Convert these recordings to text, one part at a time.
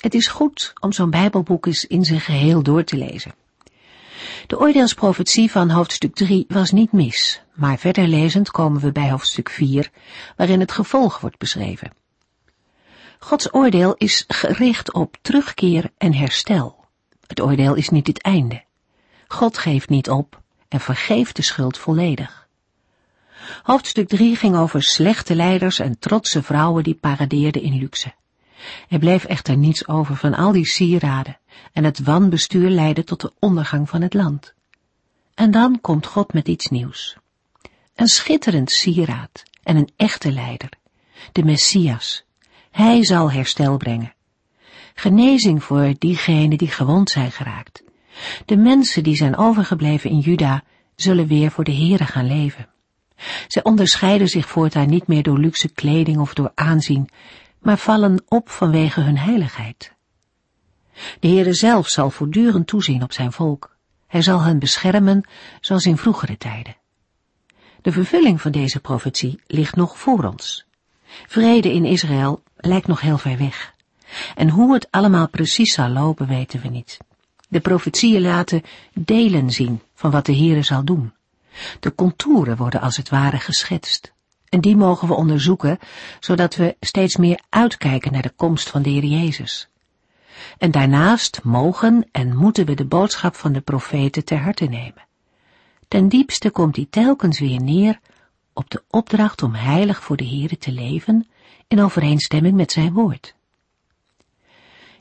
Het is goed om zo'n Bijbelboek eens in zijn geheel door te lezen. De oordeelsprofetie van hoofdstuk 3 was niet mis, maar verder lezend komen we bij hoofdstuk 4, waarin het gevolg wordt beschreven. Gods oordeel is gericht op terugkeer en herstel. Het oordeel is niet het einde. God geeft niet op en vergeeft de schuld volledig. Hoofdstuk 3 ging over slechte leiders en trotse vrouwen die paradeerden in luxe. Er bleef echter niets over van al die sieraden en het wanbestuur leidde tot de ondergang van het land. En dan komt God met iets nieuws. Een schitterend sieraad en een echte leider, de Messias. Hij zal herstel brengen. Genezing voor diegenen die gewond zijn geraakt. De mensen die zijn overgebleven in Juda zullen weer voor de Here gaan leven. Zij onderscheiden zich voortaan niet meer door luxe kleding of door aanzien, maar vallen op vanwege hun heiligheid. De Heere zelf zal voortdurend toezien op zijn volk. Hij zal hen beschermen zoals in vroegere tijden. De vervulling van deze profetie ligt nog voor ons. Vrede in Israël lijkt nog heel ver weg. En hoe het allemaal precies zal lopen weten we niet. De profetieën laten delen zien van wat de Heere zal doen. De contouren worden als het ware geschetst. En die mogen we onderzoeken, zodat we steeds meer uitkijken naar de komst van de Heer Jezus. En daarnaast mogen en moeten we de boodschap van de profeten ter harte nemen. Ten diepste komt die telkens weer neer op de opdracht om heilig voor de Heere te leven in overeenstemming met zijn woord.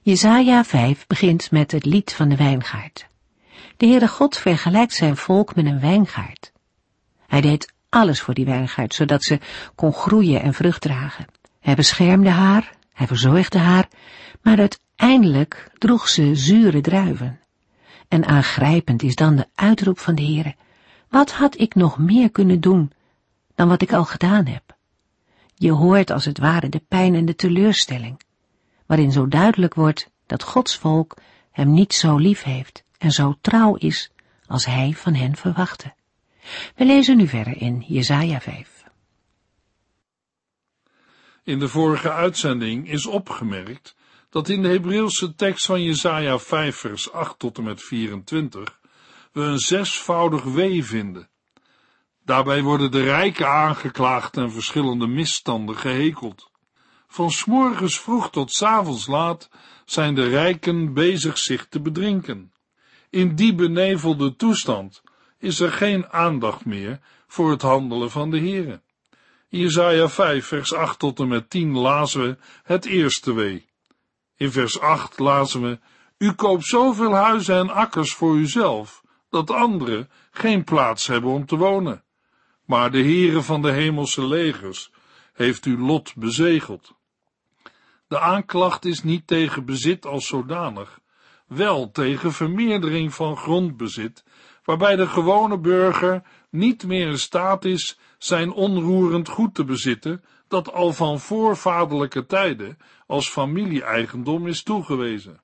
Jesaja 5 begint met het lied van de wijngaard. De Heere God vergelijkt zijn volk met een wijngaard. Hij deed alles voor die wijngaard, zodat ze kon groeien en vrucht dragen. Hij beschermde haar, hij verzorgde haar, maar uiteindelijk droeg ze zure druiven. En aangrijpend is dan de uitroep van de Heere, wat had ik nog meer kunnen doen dan wat ik al gedaan heb? Je hoort als het ware de pijn en de teleurstelling, waarin zo duidelijk wordt dat Gods volk hem niet zo lief heeft en zo trouw is als hij van hen verwachtte. We lezen nu verder in Jesaja 5. In de vorige uitzending is opgemerkt dat in de Hebreeuwse tekst van Jesaja 5 vers 8 tot en met 24 we een zesvoudig wee vinden. Daarbij worden de rijken aangeklaagd en verschillende misstanden gehekeld. Van s'morgens vroeg tot s avonds laat zijn de rijken bezig zich te bedrinken. In die benevelde toestand is er geen aandacht meer voor het handelen van de Heere. Jesaja 5 vers 8 tot en met 10 lazen we het eerste wee. In vers 8 lazen we, U koopt zoveel huizen en akkers voor uzelf, dat anderen geen plaats hebben om te wonen. Maar de Heere van de hemelse legers heeft uw lot bezegeld. De aanklacht is niet tegen bezit als zodanig, wel tegen vermeerdering van grondbezit waarbij de gewone burger niet meer in staat is zijn onroerend goed te bezitten, dat al van voorvaderlijke tijden als familie-eigendom is toegewezen.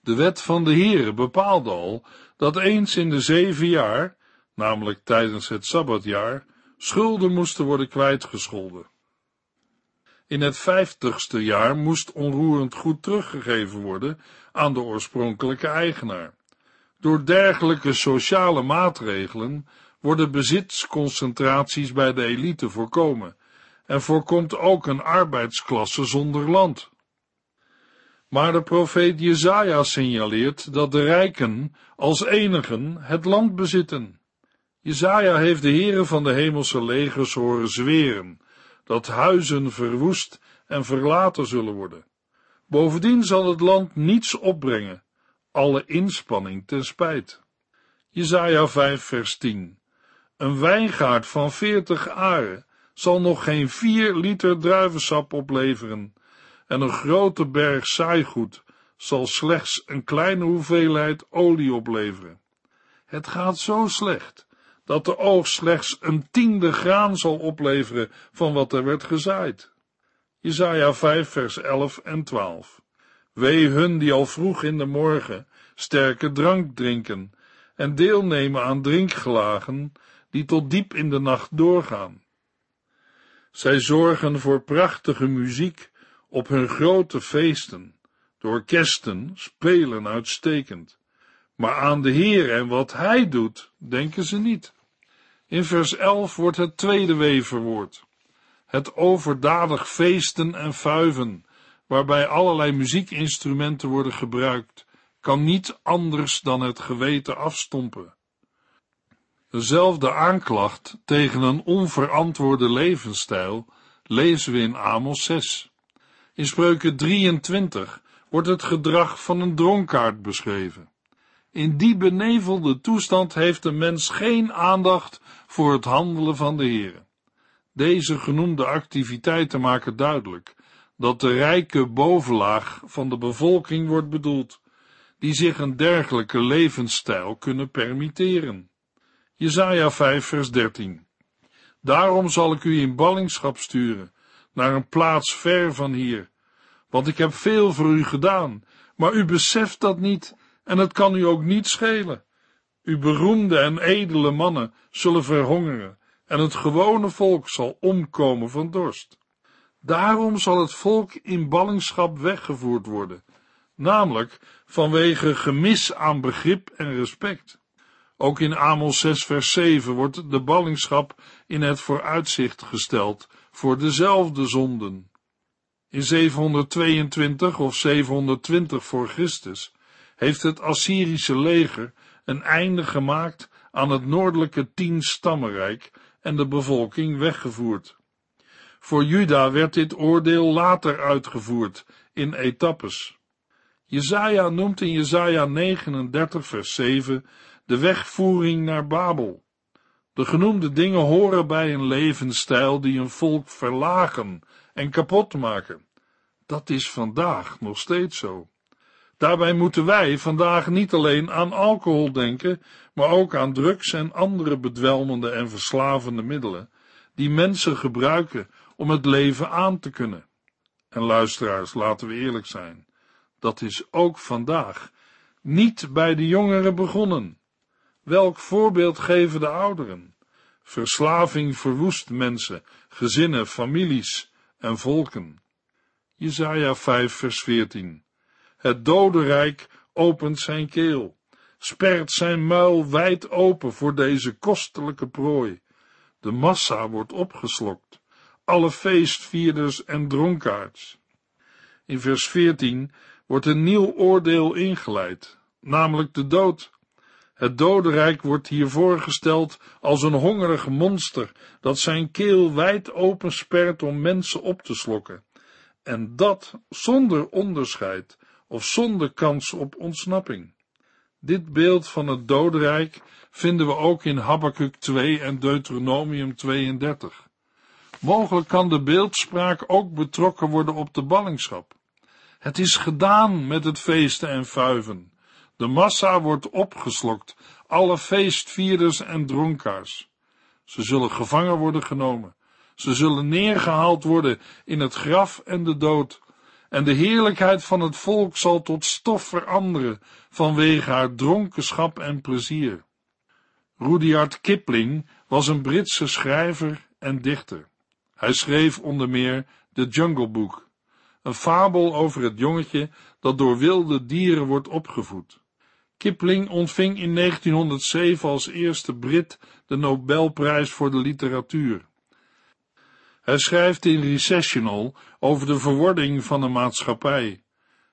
De wet van de Heere bepaalde al dat eens in de zeven jaar, namelijk tijdens het Sabbatjaar, schulden moesten worden kwijtgescholden. In het vijftigste jaar moest onroerend goed teruggegeven worden aan de oorspronkelijke eigenaar. Door dergelijke sociale maatregelen worden bezitsconcentraties bij de elite voorkomen en voorkomt ook een arbeidsklasse zonder land. Maar de profeet Jezaja signaleert dat de rijken als enigen het land bezitten. Jezaja heeft de heren van de hemelse legers horen zweren dat huizen verwoest en verlaten zullen worden. Bovendien zal het land niets opbrengen alle inspanning ten spijt. Jezaja 5 vers 10 Een wijngaard van veertig aren zal nog geen vier liter druivensap opleveren, en een grote berg saaigoed zal slechts een kleine hoeveelheid olie opleveren. Het gaat zo slecht dat de oogst slechts een tiende graan zal opleveren van wat er werd gezaaid. Jesaja 5 vers 11 en 12. Wee hun die al vroeg in de morgen sterke drank drinken en deelnemen aan drinkgelagen die tot diep in de nacht doorgaan. Zij zorgen voor prachtige muziek op hun grote feesten. De orkesten spelen uitstekend. Maar aan de Heer en wat Hij doet, denken ze niet. In vers 11 wordt het tweede wee verwoord. Het overdadig feesten en fuiven, waarbij allerlei muziekinstrumenten worden gebruikt, kan niet anders dan het geweten afstompen. Dezelfde aanklacht tegen een onverantwoorde levensstijl lezen we in Amos 6. In spreuken 23 wordt het gedrag van een dronkaard beschreven. In die benevelde toestand heeft de mens geen aandacht voor het handelen van de Heer. Deze genoemde activiteiten maken duidelijk dat de rijke bovenlaag van de bevolking wordt bedoeld, die zich een dergelijke levensstijl kunnen permitteren. Jesaja 5 vers 13 Daarom zal ik u in ballingschap sturen, naar een plaats ver van hier, want ik heb veel voor u gedaan, maar u beseft dat niet, en het kan u ook niet schelen. Uw beroemde en edele mannen zullen verhongeren, en het gewone volk zal omkomen van dorst. Daarom zal het volk in ballingschap weggevoerd worden, namelijk vanwege gemis aan begrip en respect. Ook in Amos 6 vers 7 wordt de ballingschap in het vooruitzicht gesteld voor dezelfde zonden. In 722 of 720 voor Christus heeft het Assyrische leger een einde gemaakt aan het noordelijke tien-stammenrijk en de bevolking weggevoerd. Voor Juda werd dit oordeel later uitgevoerd in etappes. Jezaja noemt in Jezaja 39 vers 7 de wegvoering naar Babel. De genoemde dingen horen bij een levensstijl die een volk verlagen en kapot maken. Dat is vandaag nog steeds zo. Daarbij moeten wij vandaag niet alleen aan alcohol denken, maar ook aan drugs en andere bedwelmende en verslavende middelen, die mensen gebruiken om het leven aan te kunnen. En luisteraars, laten we eerlijk zijn, dat is ook vandaag niet bij de jongeren begonnen. Welk voorbeeld geven de ouderen? Verslaving verwoest mensen, gezinnen, families en volken. Jesaja 5 vers 14 Het dodenrijk opent zijn keel, spert zijn muil wijd open voor deze kostelijke prooi. De massa wordt opgeslokt, alle feestvierders en dronkaards. In vers 14 wordt een nieuw oordeel ingeleid, namelijk de dood. Het dodenrijk wordt hier voorgesteld als een hongerig monster dat zijn keel wijd open spert om mensen op te slokken. En dat zonder onderscheid of zonder kans op ontsnapping. Dit beeld van het dodenrijk vinden we ook in Habakkuk 2 en Deuteronomium 32. Mogelijk kan de beeldspraak ook betrokken worden op de ballingschap. Het is gedaan met het feesten en fuiven. De massa wordt opgeslokt, alle feestvierders en dronkaars. Ze zullen gevangen worden genomen. Ze zullen neergehaald worden in het graf en de dood. En de heerlijkheid van het volk zal tot stof veranderen vanwege haar dronkenschap en plezier. Rudyard Kipling was een Britse schrijver en dichter. Hij schreef onder meer The Jungle Book, een fabel over het jongetje dat door wilde dieren wordt opgevoed. Kipling ontving in 1907 als eerste Brit de Nobelprijs voor de literatuur. Hij schrijft in Recessional over de verwording van de maatschappij.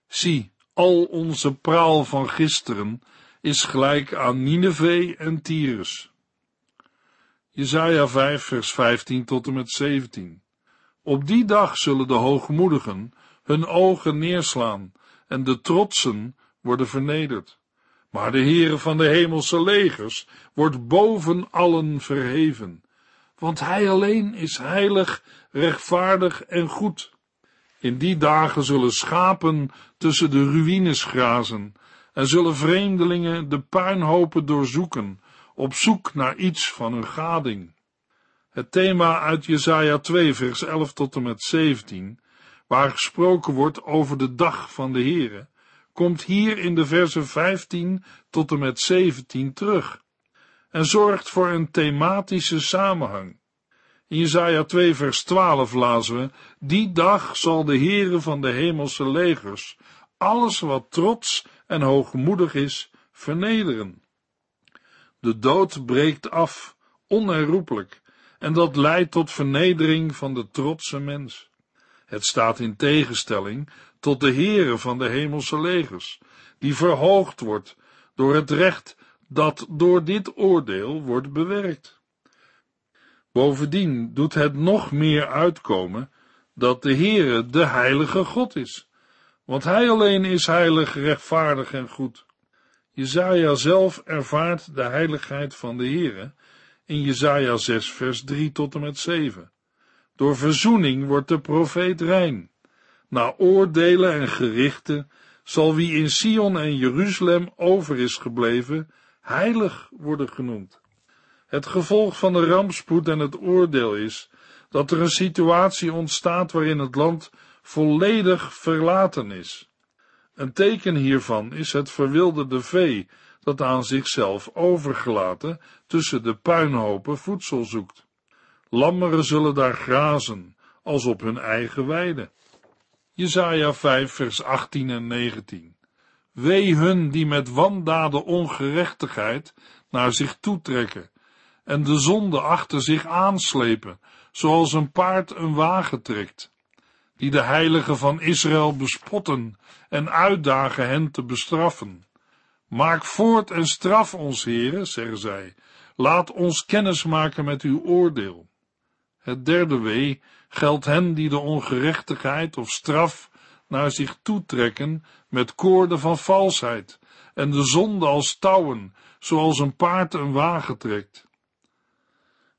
Zie, al onze praal van gisteren is gelijk aan Nineveh en Tyrus. Jesaja 5 vers 15 tot en met 17. Op die dag zullen de hoogmoedigen hun ogen neerslaan en de trotsen worden vernederd. Maar de Heere van de hemelse legers wordt boven allen verheven, want hij alleen is heilig, rechtvaardig en goed. In die dagen zullen schapen tussen de ruïnes grazen en zullen vreemdelingen de puinhopen doorzoeken, op zoek naar iets van hun gading. Het thema uit Jesaja 2 vers 11 tot en met 17, waar gesproken wordt over de dag van de Heere, komt hier in de versen 15 tot en met 17 terug en zorgt voor een thematische samenhang. In Jesaja 2 vers 12 lazen we, die dag zal de Heere van de hemelse legers alles wat trots en hoogmoedig is, vernederen. De dood breekt af, onherroepelijk, en dat leidt tot vernedering van de trotse mens. Het staat in tegenstelling tot de Heere van de hemelse legers, die verhoogd wordt door het recht dat door dit oordeel wordt bewerkt. Bovendien doet het nog meer uitkomen dat de Heere de heilige God is, want Hij alleen is heilig, rechtvaardig en goed. Jezaja zelf ervaart de heiligheid van de Heere in Jezaja 6 vers 3 tot en met 7. Door verzoening wordt de profeet rein. Na oordelen en gerichten zal wie in Sion en Jeruzalem over is gebleven, heilig worden genoemd. Het gevolg van de rampspoed en het oordeel is dat er een situatie ontstaat waarin het land volledig verlaten is. Een teken hiervan is het verwilderde vee dat aan zichzelf overgelaten tussen de puinhopen voedsel zoekt. Lammeren zullen daar grazen, als op hun eigen weide. Jesaja 5 vers 18 en 19 Wee hun die met wandaden ongerechtigheid naar zich toetrekken en de zonde achter zich aanslepen, zoals een paard een wagen trekt, die de heiligen van Israël bespotten en uitdagen hen te bestraffen. Maak voort en straf ons, heren, zeggen zij, laat ons kennis maken met uw oordeel. Het derde wee geldt hen die de ongerechtigheid of straf naar zich toetrekken met koorden van valsheid en de zonde als touwen, zoals een paard een wagen trekt.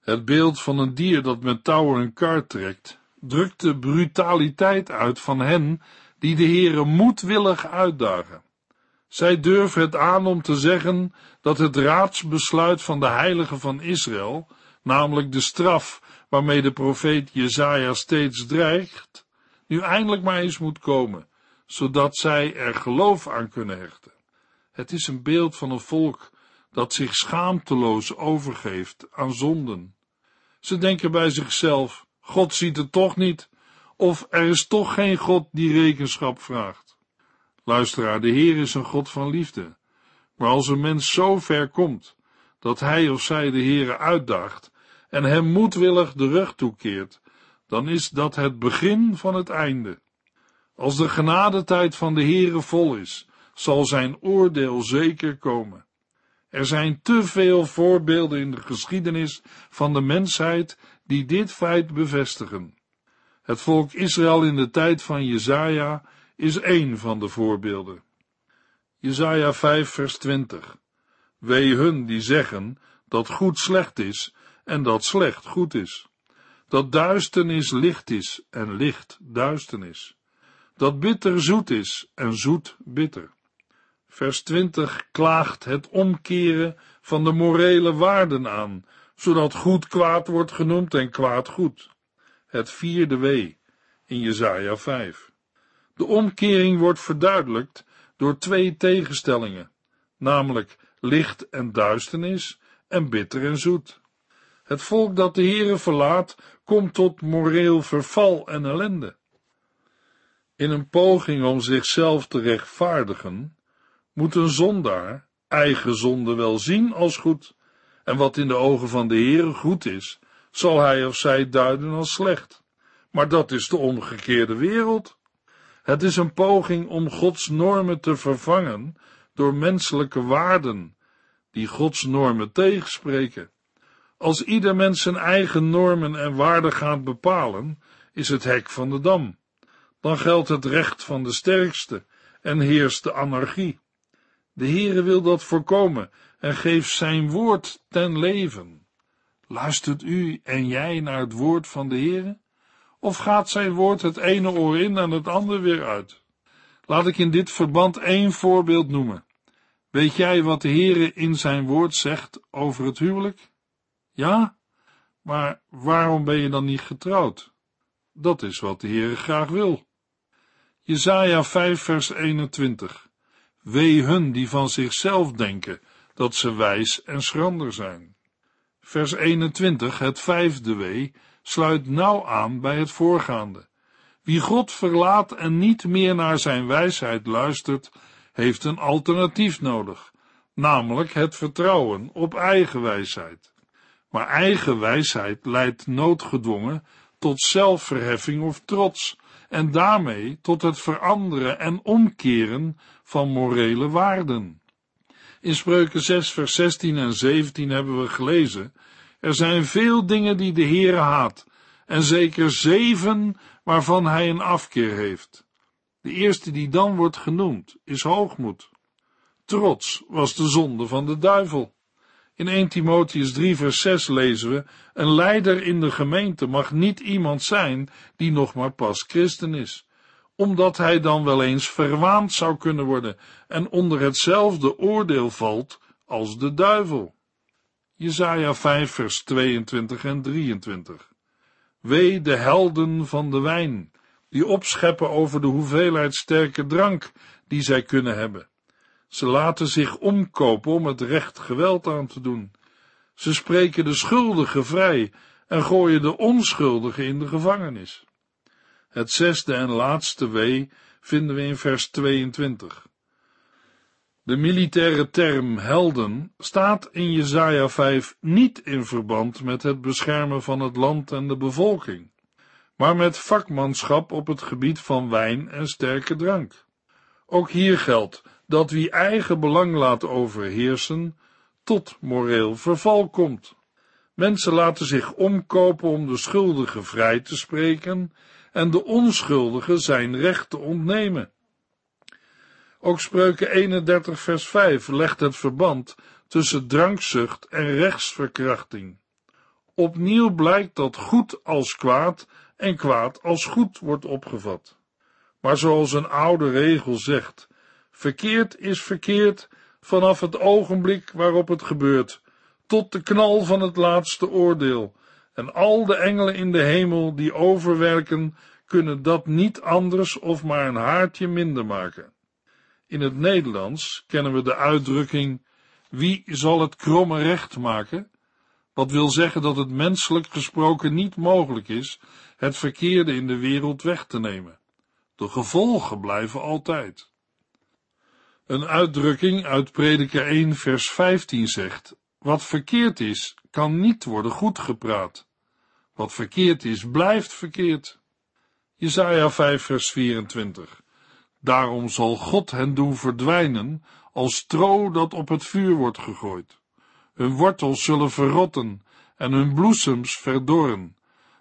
Het beeld van een dier dat met touwen een kar trekt, drukt de brutaliteit uit van hen die de Heere moedwillig uitdagen. Zij durven het aan om te zeggen dat het raadsbesluit van de heiligen van Israël, namelijk de straf waarmee de profeet Jezaja steeds dreigt, nu eindelijk maar eens moet komen, zodat zij er geloof aan kunnen hechten. Het is een beeld van een volk dat zich schaamteloos overgeeft aan zonden. Ze denken bij zichzelf, God ziet het toch niet, of er is toch geen God die rekenschap vraagt. Luisteraar, de Heer is een God van liefde. Maar als een mens zo ver komt, dat hij of zij de Heere uitdaagt en hem moedwillig de rug toekeert, dan is dat het begin van het einde. Als de genadetijd van de Heere vol is, zal zijn oordeel zeker komen. Er zijn te veel voorbeelden in de geschiedenis van de mensheid die dit feit bevestigen. Het volk Israël in de tijd van Jezaja is één van de voorbeelden. Jezaja 5 vers 20 Wee hun die zeggen dat goed slecht is en dat slecht goed is. Dat duisternis licht is en licht duisternis. Dat bitter zoet is en zoet bitter. Vers 20 klaagt het omkeren van de morele waarden aan, zodat goed kwaad wordt genoemd en kwaad goed. Het vierde wee in Jesaja 5. De omkering wordt verduidelijkt door twee tegenstellingen, namelijk licht en duisternis en bitter en zoet. Het volk dat de Heere verlaat, komt tot moreel verval en ellende. In een poging om zichzelf te rechtvaardigen, moet een zondaar eigen zonde wel zien als goed, en wat in de ogen van de Heere goed is, zal hij of zij duiden als slecht. Maar dat is de omgekeerde wereld. Het is een poging om Gods normen te vervangen door menselijke waarden, die Gods normen tegenspreken. Als ieder mens zijn eigen normen en waarden gaat bepalen, is het hek van de dam. Dan geldt het recht van de sterkste en heerst de anarchie. De Heere wil dat voorkomen en geeft zijn woord ten leven. Luistert u en jij naar het woord van de Heere? Of gaat zijn woord het ene oor in en het andere weer uit? Laat ik in dit verband één voorbeeld noemen. Weet jij wat de Heere in zijn woord zegt over het huwelijk? Ja? Maar waarom ben je dan niet getrouwd? Dat is wat de Heere graag wil. Jesaja 5 vers 21 Wee hun die van zichzelf denken dat ze wijs en schrander zijn. Vers 21, het vijfde wee, sluit nauw aan bij het voorgaande. Wie God verlaat en niet meer naar zijn wijsheid luistert, heeft een alternatief nodig, namelijk het vertrouwen op eigen wijsheid. Maar eigen wijsheid leidt noodgedwongen tot zelfverheffing of trots, en daarmee tot het veranderen en omkeren van morele waarden. In Spreuken 6 vers 16 en 17 hebben we gelezen, er zijn veel dingen die de Heere haat, en zeker zeven waarvan hij een afkeer heeft. De eerste die dan wordt genoemd is hoogmoed. Trots was de zonde van de duivel. In 1 Timotheus 3 vers 6 lezen we, een leider in de gemeente mag niet iemand zijn die nog maar pas christen is, omdat hij dan wel eens verwaand zou kunnen worden en onder hetzelfde oordeel valt als de duivel. Jesaja 5 vers 22 en 23 Wee de helden van de wijn, die opscheppen over de hoeveelheid sterke drank die zij kunnen hebben. Ze laten zich omkopen om het recht geweld aan te doen. Ze spreken de schuldigen vrij en gooien de onschuldigen in de gevangenis. Het zesde en laatste wee vinden we in vers 22. De militaire term helden staat in Jesaja 5 niet in verband met het beschermen van het land en de bevolking, maar met vakmanschap op het gebied van wijn en sterke drank. Ook hier geldt dat wie eigen belang laat overheersen, tot moreel verval komt. Mensen laten zich omkopen om de schuldige vrij te spreken en de onschuldige zijn recht te ontnemen. Ook spreuken 31 vers 5 legt het verband tussen drankzucht en rechtsverkrachting. Opnieuw blijkt dat goed als kwaad en kwaad als goed wordt opgevat. Maar zoals een oude regel zegt, verkeerd is verkeerd vanaf het ogenblik waarop het gebeurt, tot de knal van het laatste oordeel, en al de engelen in de hemel die overwerken, kunnen dat niet anders of maar een haartje minder maken. In het Nederlands kennen we de uitdrukking wie zal het kromme recht maken? Wat wil zeggen dat het menselijk gesproken niet mogelijk is het verkeerde in de wereld weg te nemen. De gevolgen blijven altijd. Een uitdrukking uit Prediker 1 vers 15 zegt, wat verkeerd is, kan niet worden goedgepraat. Wat verkeerd is, blijft verkeerd. Jesaja 5 vers 24 Daarom zal God hen doen verdwijnen als stro dat op het vuur wordt gegooid. Hun wortels zullen verrotten en hun bloesems verdorren,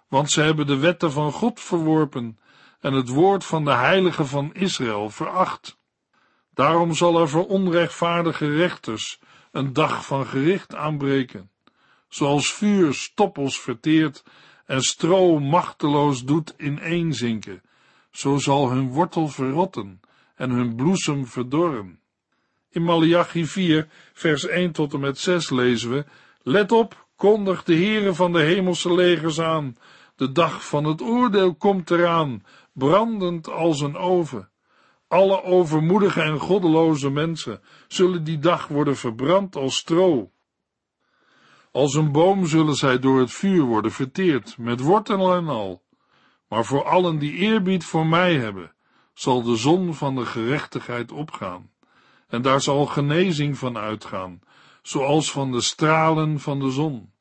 want ze hebben de wetten van God verworpen en het woord van de heilige van Israël veracht. Daarom zal er voor onrechtvaardige rechters een dag van gericht aanbreken, zoals vuur stoppels verteert en stro machteloos doet ineenzinken, zo zal hun wortel verrotten en hun bloesem verdorren. In Malachi 4, vers 1 tot en met 6 lezen we, Let op, kondig de Heere van de hemelse legers aan, de dag van het oordeel komt eraan, brandend als een oven. Alle overmoedige en goddeloze mensen zullen die dag worden verbrand als stro. Als een boom zullen zij door het vuur worden verteerd, met wortel en al. Maar voor allen die eerbied voor mij hebben, zal de zon van de gerechtigheid opgaan, en daar zal genezing van uitgaan, zoals van de stralen van de zon.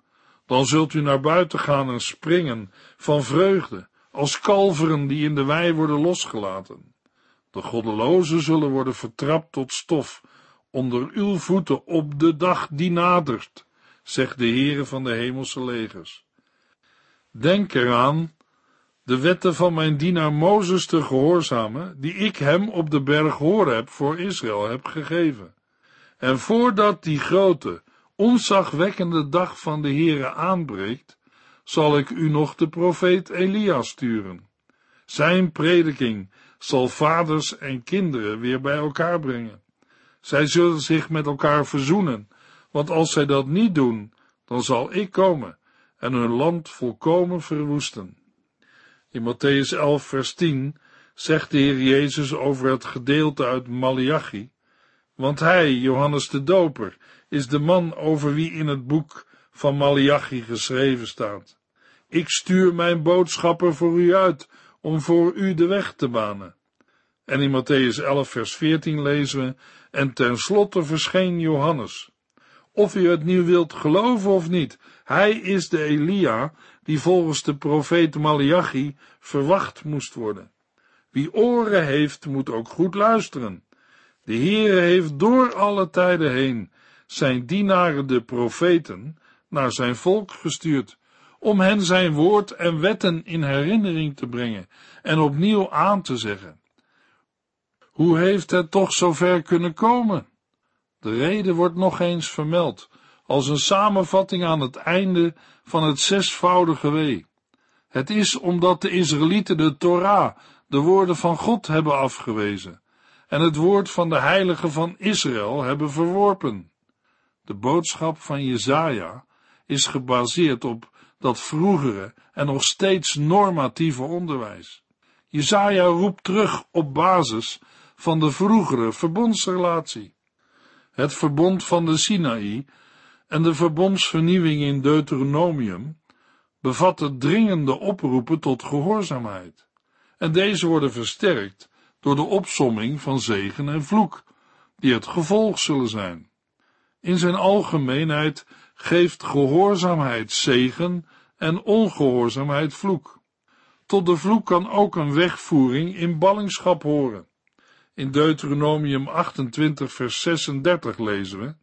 Dan zult u naar buiten gaan en springen van vreugde, als kalveren die in de wei worden losgelaten. De goddelozen zullen worden vertrapt tot stof onder uw voeten op de dag die nadert, zegt de Heere van de hemelse legers. Denk eraan de wetten van mijn dienaar Mozes te gehoorzamen, die ik hem op de berg Horeb voor Israël heb gegeven. En voordat die grote, onzagwekkende dag van de Heere aanbreekt, zal ik u nog de profeet Elia sturen. Zijn prediking zal vaders en kinderen weer bij elkaar brengen. Zij zullen zich met elkaar verzoenen, want als zij dat niet doen, dan zal ik komen en hun land volkomen verwoesten. In Matthäus 11, vers 10 zegt de Heer Jezus over het gedeelte uit Malachi, want hij, Johannes de Doper, is de man over wie in het boek van Malachi geschreven staat. Ik stuur mijn boodschapper voor u uit, om voor u de weg te banen. En in Matthäus 11, vers 14 lezen we, en tenslotte verscheen Johannes. Of u het nu wilt geloven of niet, hij is de Elia die volgens de profeet Malachi verwacht moest worden. Wie oren heeft, moet ook goed luisteren. De Heere heeft door alle tijden heen zijn dienaren de profeten naar zijn volk gestuurd, om hen zijn woord en wetten in herinnering te brengen en opnieuw aan te zeggen. Hoe heeft het toch zover kunnen komen? De reden wordt nog eens vermeld, als een samenvatting aan het einde van het zesvoudige wee. Het is omdat de Israëlieten de Torah, de woorden van God, hebben afgewezen en het woord van de heilige van Israël hebben verworpen. De boodschap van Jezaja is gebaseerd op dat vroegere en nog steeds normatieve onderwijs. Jezaja roept terug op basis van de vroegere verbondsrelatie. Het verbond van de Sinaï en de verbondsvernieuwing in Deuteronomium bevatten dringende oproepen tot gehoorzaamheid. En deze worden versterkt door de opsomming van zegen en vloek, die het gevolg zullen zijn. In zijn algemeenheid geeft gehoorzaamheid zegen en ongehoorzaamheid vloek. Tot de vloek kan ook een wegvoering in ballingschap horen. In Deuteronomium 28 vers 36 lezen we,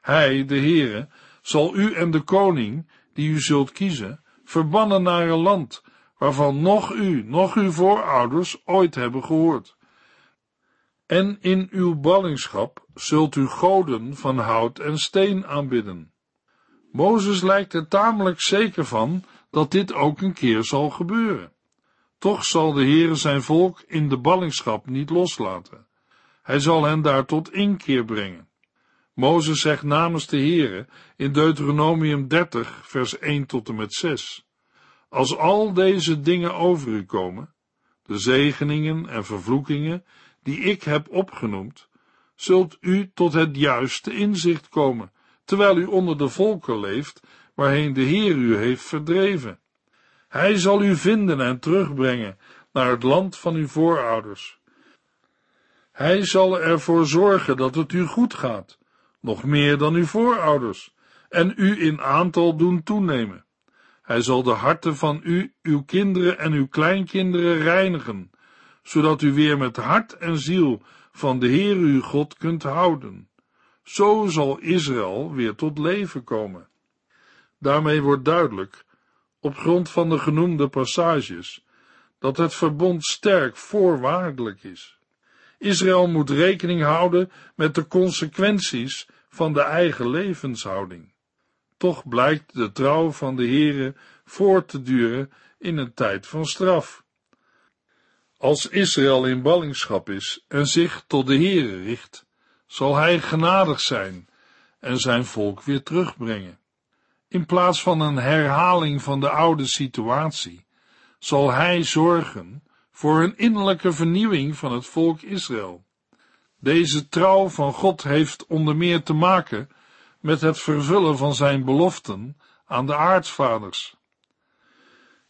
Hij, de Heere, zal u en de koning, die u zult kiezen, verbannen naar een land, waarvan nog u, nog uw voorouders ooit hebben gehoord. En in uw ballingschap zult u goden van hout en steen aanbidden. Mozes lijkt er tamelijk zeker van dat dit ook een keer zal gebeuren. Toch zal de Heere zijn volk in de ballingschap niet loslaten. Hij zal hen daar tot inkeer brengen. Mozes zegt namens de Heere in Deuteronomium 30, vers 1 tot en met 6. Als al deze dingen over u komen, de zegeningen en vervloekingen die ik heb opgenoemd, zult u tot het juiste inzicht komen, terwijl u onder de volken leeft, waarheen de Heer u heeft verdreven. Hij zal u vinden en terugbrengen naar het land van uw voorouders. Hij zal ervoor zorgen dat het u goed gaat, nog meer dan uw voorouders, en u in aantal doen toenemen. Hij zal de harten van u, uw kinderen en uw kleinkinderen reinigen, zodat u weer met hart en ziel van de Heer uw God kunt houden. Zo zal Israël weer tot leven komen. Daarmee wordt duidelijk, op grond van de genoemde passages, dat het verbond sterk voorwaardelijk is. Israël moet rekening houden met de consequenties van de eigen levenshouding. Toch blijkt de trouw van de Heere voort te duren in een tijd van straf. Als Israël in ballingschap is en zich tot de Heere richt, zal hij genadig zijn en zijn volk weer terugbrengen. In plaats van een herhaling van de oude situatie, zal hij zorgen voor een innerlijke vernieuwing van het volk Israël. Deze trouw van God heeft onder meer te maken met het vervullen van zijn beloften aan de aartsvaders.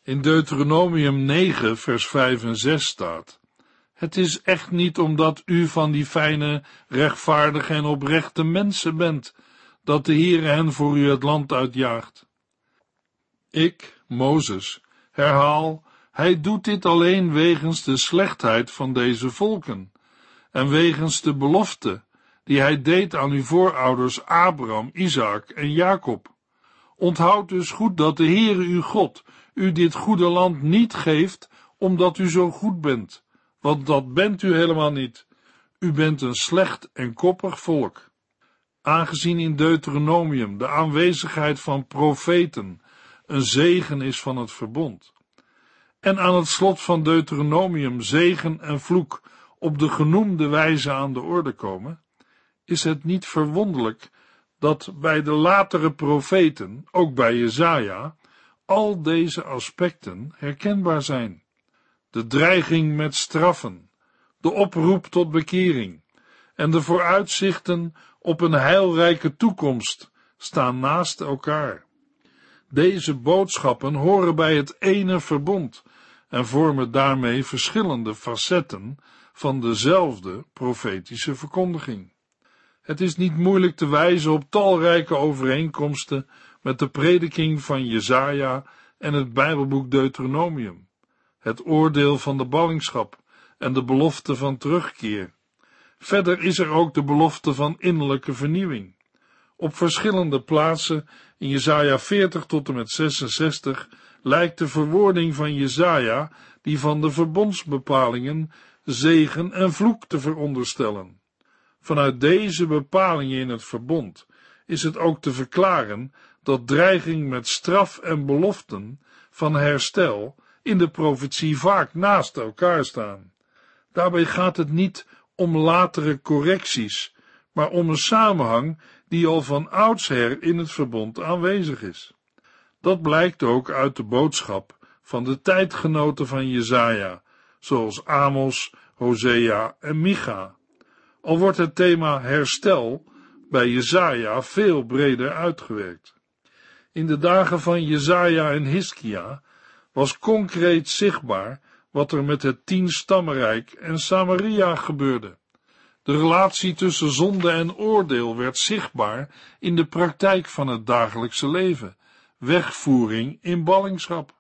In Deuteronomium 9, vers 5 en 6 staat: Het is echt niet omdat u van die fijne, rechtvaardige en oprechte mensen bent, dat de Heere hen voor u het land uitjaagt. Ik, Mozes, herhaal, hij doet dit alleen wegens de slechtheid van deze volken en wegens de belofte die hij deed aan uw voorouders Abraham, Isaac en Jacob. Onthoud dus goed dat de Heere uw God u dit goede land niet geeft omdat u zo goed bent, want dat bent u helemaal niet. U bent een slecht en koppig volk. Aangezien in Deuteronomium de aanwezigheid van profeten een zegen is van het verbond. En aan het slot van Deuteronomium zegen en vloek op de genoemde wijze aan de orde komen, is het niet verwonderlijk dat bij de latere profeten, ook bij Jezaja, al deze aspecten herkenbaar zijn. De dreiging met straffen, de oproep tot bekering en de vooruitzichten op een heilrijke toekomst staan naast elkaar. Deze boodschappen horen bij het ene verbond en vormen daarmee verschillende facetten van dezelfde profetische verkondiging. Het is niet moeilijk te wijzen op talrijke overeenkomsten met de prediking van Jezaja en het Bijbelboek Deuteronomium, het oordeel van de ballingschap en de belofte van terugkeer. Verder is er ook de belofte van innerlijke vernieuwing. Op verschillende plaatsen in Jesaja 40 tot en met 66 lijkt de verwoording van Jesaja die van de verbondsbepalingen zegen en vloek te veronderstellen. Vanuit deze bepalingen in het verbond is het ook te verklaren dat dreiging met straf en beloften van herstel in de profetie vaak naast elkaar staan. Daarbij gaat het niet om latere correcties, maar om een samenhang die al van oudsher in het verbond aanwezig is. Dat blijkt ook uit de boodschap van de tijdgenoten van Jezaja, zoals Amos, Hosea en Micha. Al wordt het thema herstel bij Jezaja veel breder uitgewerkt. In de dagen van Jezaja en Hiskia was concreet zichtbaar wat er met het tienstammenrijk en Samaria gebeurde. De relatie tussen zonde en oordeel werd zichtbaar in de praktijk van het dagelijkse leven, wegvoering in ballingschap.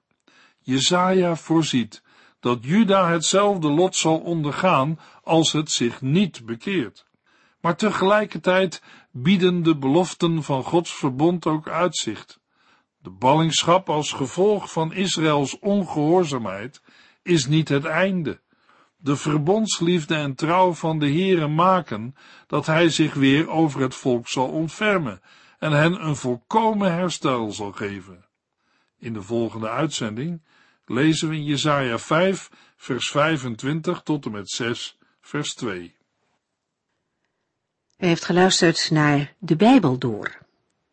Jezaja voorziet dat Juda hetzelfde lot zal ondergaan als het zich niet bekeert. Maar tegelijkertijd bieden de beloften van Gods verbond ook uitzicht. De ballingschap als gevolg van Israëls ongehoorzaamheid is niet het einde. De verbondsliefde en trouw van de Heere maken dat hij zich weer over het volk zal ontfermen en hen een volkomen herstel zal geven. In de volgende uitzending lezen we in Jesaja 5, vers 25 tot en met 6, vers 2. U heeft geluisterd naar De Bijbel Door,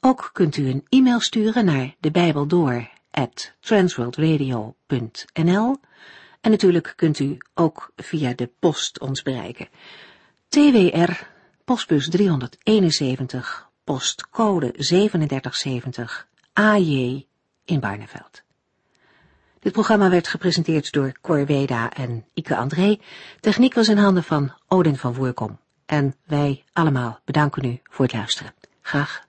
Ook kunt u een e-mail sturen naar de en natuurlijk kunt u ook via de post ons bereiken. TWR, postbus 371, postcode 3770, AJ in Barneveld. Dit programma werd gepresenteerd door Cor Weda en Ike André. Techniek was in handen van Odin van Voerkom. En wij allemaal bedanken u voor het luisteren. Graag